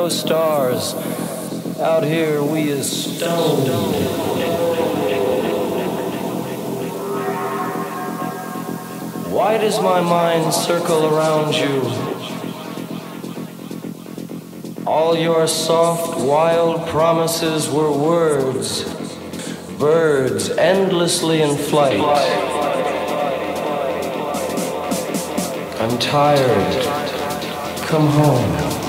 no stars. Out here, we is stoned. Why does my mind circle around you? All your soft, wild promises were words, birds endlessly in flight. I'm tired come home.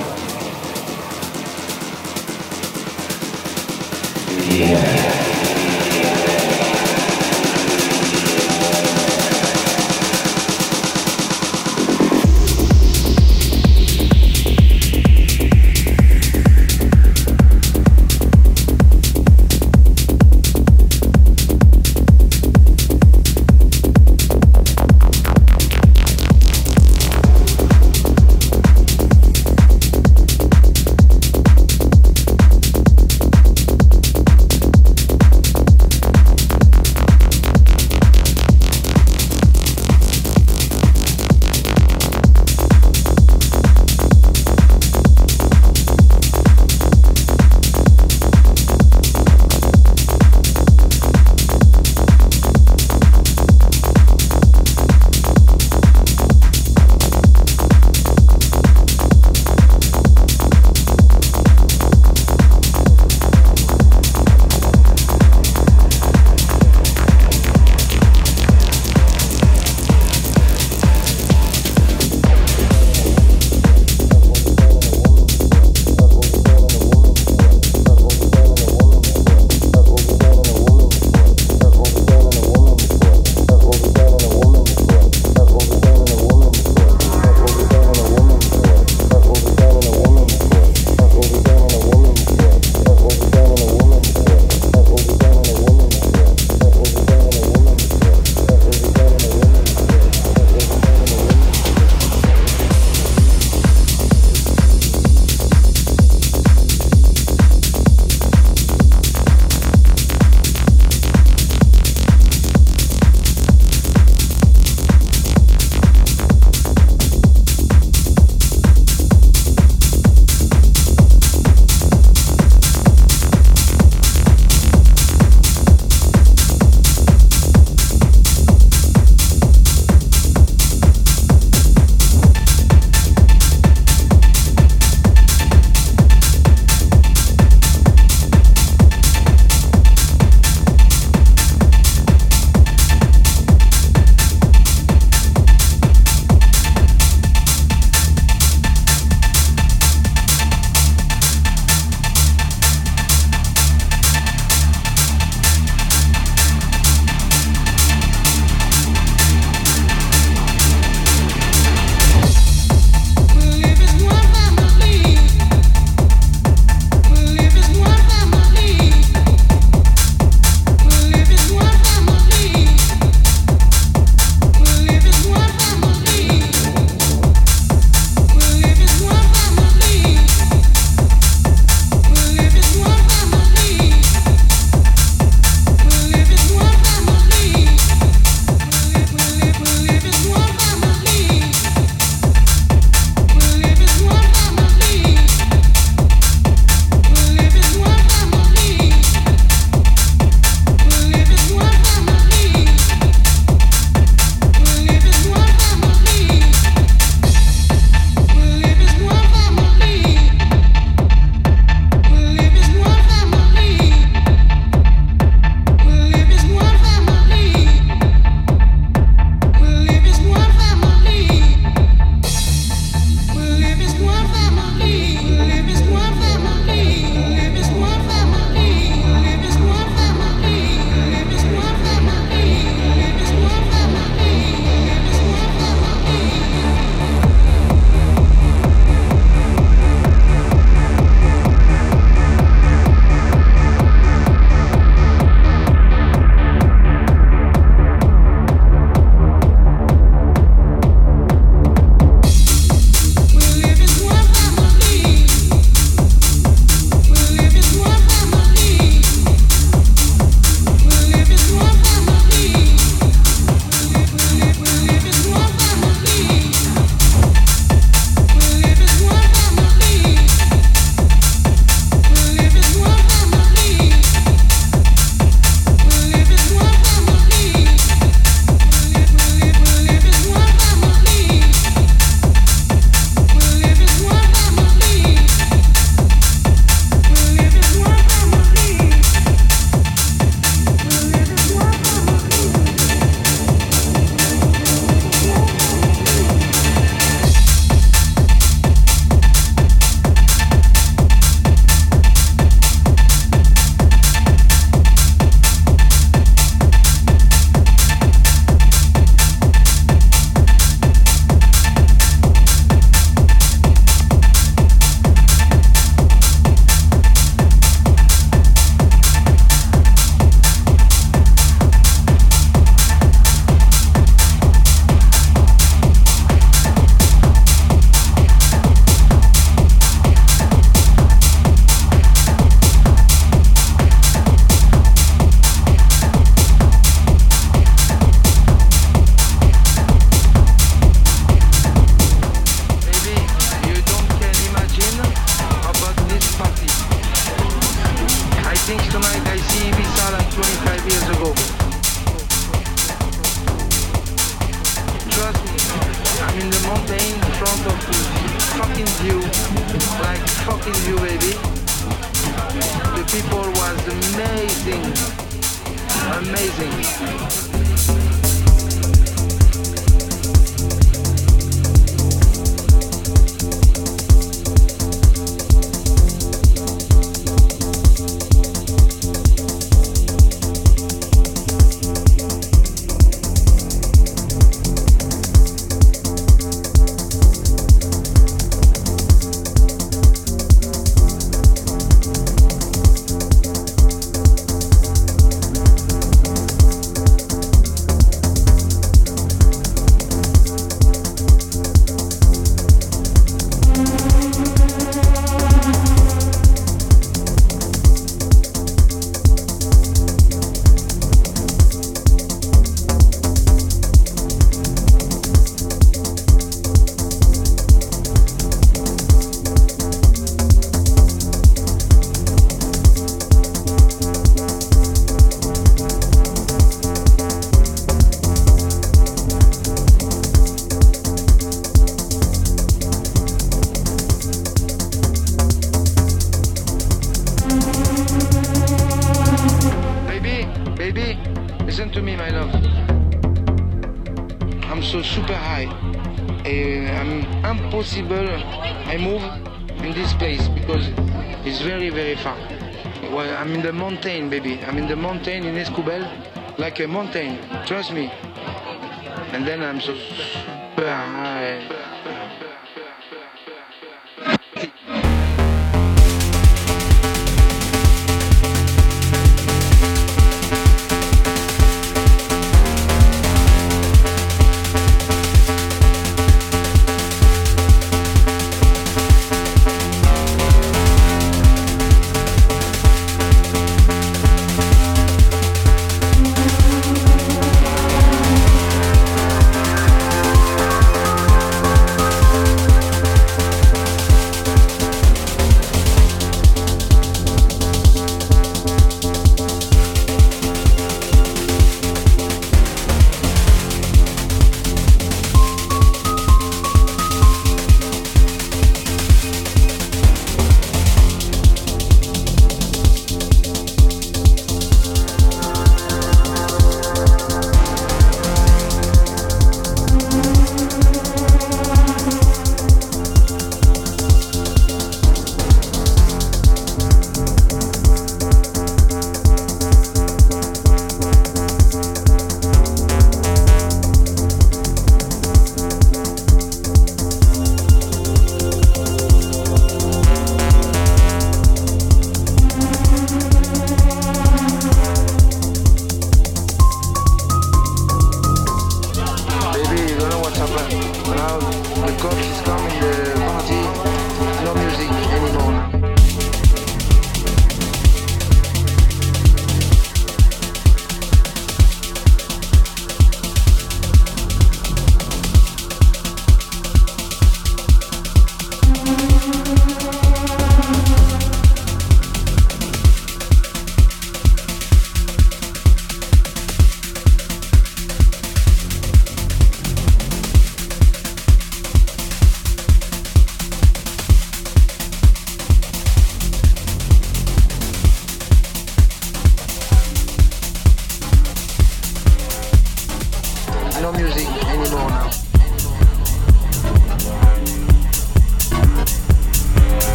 門店豊橋市民